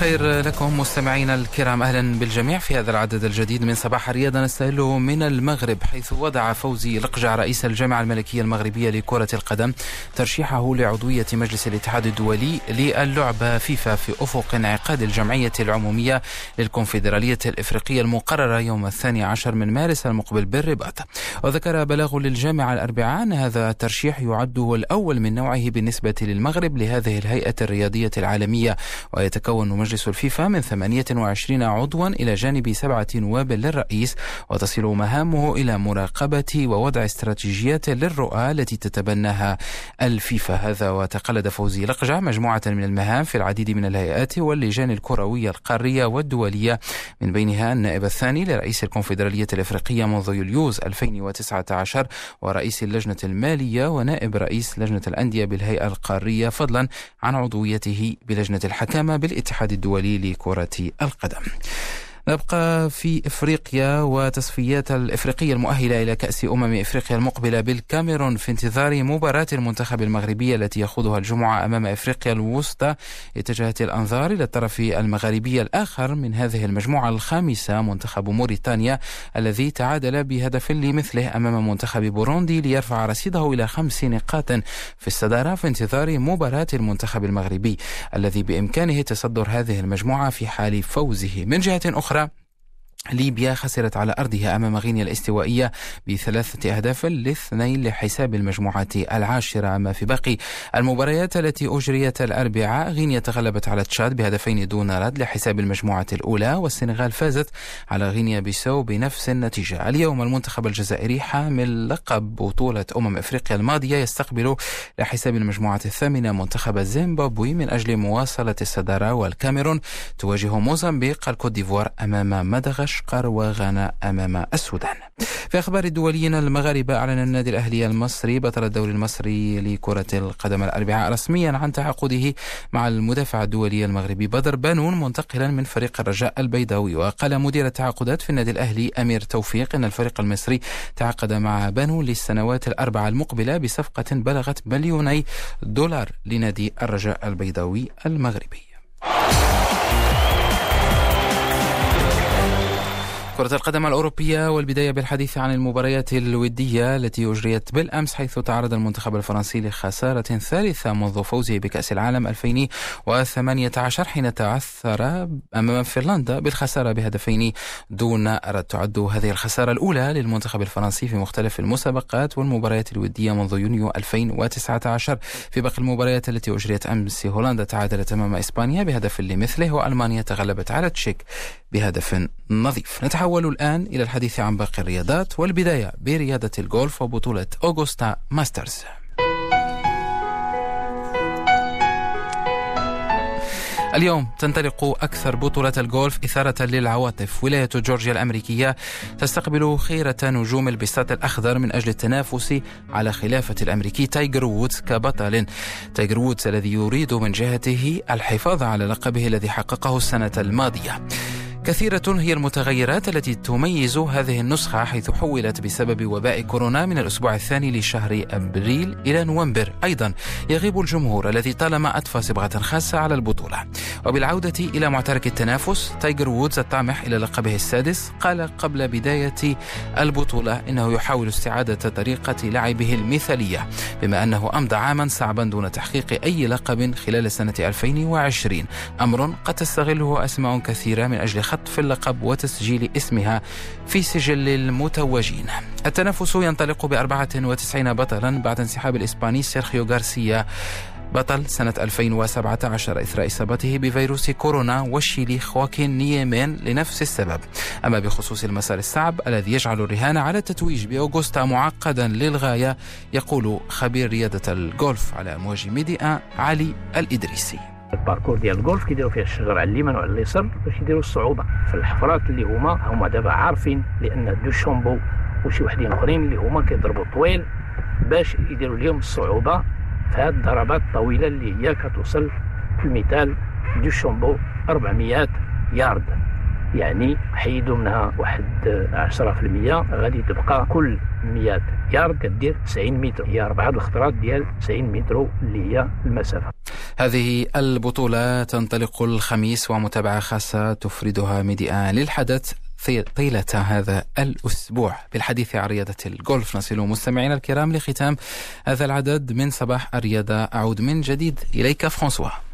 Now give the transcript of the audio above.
الخير لكم مستمعينا الكرام. أهلا بالجميع في هذا العدد الجديد من صباح. الرياضة نستهله من المغرب حيث وضع فوزي لقجع رئيس الجامعة الملكية المغربية لكرة القدم ترشيحه لعضوية مجلس الاتحاد الدولي للعبه فيفا في أفق انعقاد الجمعية العمومية للكونفدرالية الإفريقية المقررة يوم الثاني عشر من مارس المقبل بالرباط. وذكر بلاغ للجامعة الأربعاء أن هذا الترشيح يعد هو الأول من نوعه بالنسبة للمغرب لهذه الهيئة الرياضية العالمية ويتكون مجلس الفيفا من 28 عضوا إلى جانب سبعة نواب للرئيس وتصل مهامه إلى مراقبة ووضع استراتيجيات للرؤى التي تتبناها الفيفا. هذا وتقلد فوزي لقجع مجموعة من المهام في العديد من الهيئات واللجان الكروية القارية والدولية من بينها النائب الثاني لرئيس الكونفدرالية الإفريقية منذ يوليوز 2019 ورئيس اللجنة المالية ونائب رئيس لجنة الأندية بالهيئة القارية فضلا عن عضويته بلجنة الحكامة بالاتحاد الدولي لكرة القدم. نبقى في إفريقيا وتصفيات الإفريقية المؤهلة إلى كأس أمم إفريقيا المقبلة بالكاميرون في انتظار مباراة المنتخب المغربي التي يخوضها الجمعة أمام إفريقيا الوسطى اتجهت الأنظار إلى الطرف المغاربي الآخر من هذه المجموعة الخامسة منتخب موريتانيا الذي تعادل بهدف لمثله أمام منتخب بوروندي ليرفع رصيده إلى خمس نقاط في الصدارة في انتظار مباراة المنتخب المغربي الذي بإمكانه تصدر هذه المجموعة في حال فوزه. من جهة أخرى أخرى ليبيا خسرت على أرضها أمام غينيا الاستوائية بثلاثة أهداف لاثنين لحساب المجموعات العاشرة. أما في باقي المباريات التي أجريت الأربعاء غينيا تغلبت على تشاد بهدفين دون رد لحساب المجموعة الأولى والسنغال فازت على غينيا بيساو بنفس النتيجة. اليوم المنتخب الجزائري حامل لقب بطولة أمم إفريقيا الماضية يستقبل لحساب المجموعة الثامنة منتخب زيمبابوي من أجل مواصلة الصدارة والكاميرون. تواجه موزمبيق الكوت ديفوار أمام مدغشقر. مدغشقر وغانا أمام السودان. في أخبار دوليين المغاربة أعلن النادي الأهلي المصري بطل الدوري المصري لكرة القدم الأربعاء رسميا عن تعاقده مع المدافع الدولي المغربي بدر بانون منتقلا من فريق الرجاء البيضاوي وقال مدير التعاقدات في النادي الأهلي أمير توفيق أن الفريق المصري تعاقد مع بانون للسنوات الأربعة المقبلة بصفقة بلغت مليوني دولار لنادي الرجاء البيضاوي المغربي. كرة القدم الأوروبية والبداية بالحديث عن المباريات الودية التي أجريت بالأمس حيث تعرض المنتخب الفرنسي لخسارة ثالثة منذ فوزه بكأس العالم 2018 حين تعثر أمام فنلندا بالخسارة بهدفين دون رد. تعد هذه الخسارة الأولى للمنتخب الفرنسي في مختلف المسابقات والمباريات الودية منذ يونيو 2019 في باقي المباريات التي أجريت أمس هولندا تعادلت أمام إسبانيا بهدف لمثله وألمانيا تغلبت على تشيك بهدف نظيف. نتحول الآن إلى الحديث عن باقي الرياضات والبداية برياضة الجولف وبطولة أوغوستا ماسترز. اليوم تنطلق أكثر بطولة الجولف إثارة للعواطف. ولاية جورجيا الأمريكية تستقبل خيرة نجوم البساط الأخضر من أجل التنافس على خلافة الأمريكي تايجر وودز كبطل. تايجر وودز الذي يريد من جهته الحفاظ على لقبه الذي حققه السنة الماضية. كثيرة هي المتغيرات التي تميز هذه النسخة حيث حولت بسبب وباء كورونا من الأسبوع الثاني لشهر أبريل إلى نوفمبر. أيضا يغيب الجمهور الذي طالما أضفى صبغة خاصة على البطولة. وبالعودة إلى معترك التنافس تايجر وودز الطامح إلى لقبه السادس قال قبل بداية البطولة إنه يحاول استعادة طريقة لعبه المثالية بما أنه أمضى عاما صعبا دون تحقيق أي لقب خلال سنة 2020 أمر قد تستغله أسماء كثيرة من أجل خطف اللقب وتسجيل اسمها في سجل المتوجين التنافس ينطلق ب 94 بطلا بعد انسحاب الإسباني سيرخيو غارسيا. بطل سنة 2017 إثر إصابته بفيروس كورونا والشيلي خواكين نييمين لنفس السبب. أما بخصوص المسار الصعب الذي يجعل الرهان على التتويج بأوغوستا معقدا للغاية يقول خبير رياضة الجولف على أمواج ميديا علي الإدريسي. ال parcours ديال الجولف كيديروا فيه الشجر على اليمين وعلى اليسار باش يديروا الصعوبة في الحفرات اللي هما هما دابا عارفين لأن دو شومبو وشي وحدين أخرين اللي هما كيضربوا طويل باش يديروا لهم الصعوبة في هاد الضربات الطويلة اللي هي كتوصل في المثال دو شومبو 400 يارد. يعني حيدوا منها واحد 10% غادي تبقى كل 100 يارد كدير 90 متر. هي أربعة الخطرات ديال 90 متر اللي هي المسافة. هذه البطولة تنطلق الخميس ومتابعة خاصة تفردها ميديا للحدث طيلة هذا الأسبوع. بالحديث عن رياضة الجولف نصل مستمعينا الكرام لختام هذا العدد. من صباح الرياضة أعود من جديد. إليك فرانسوا.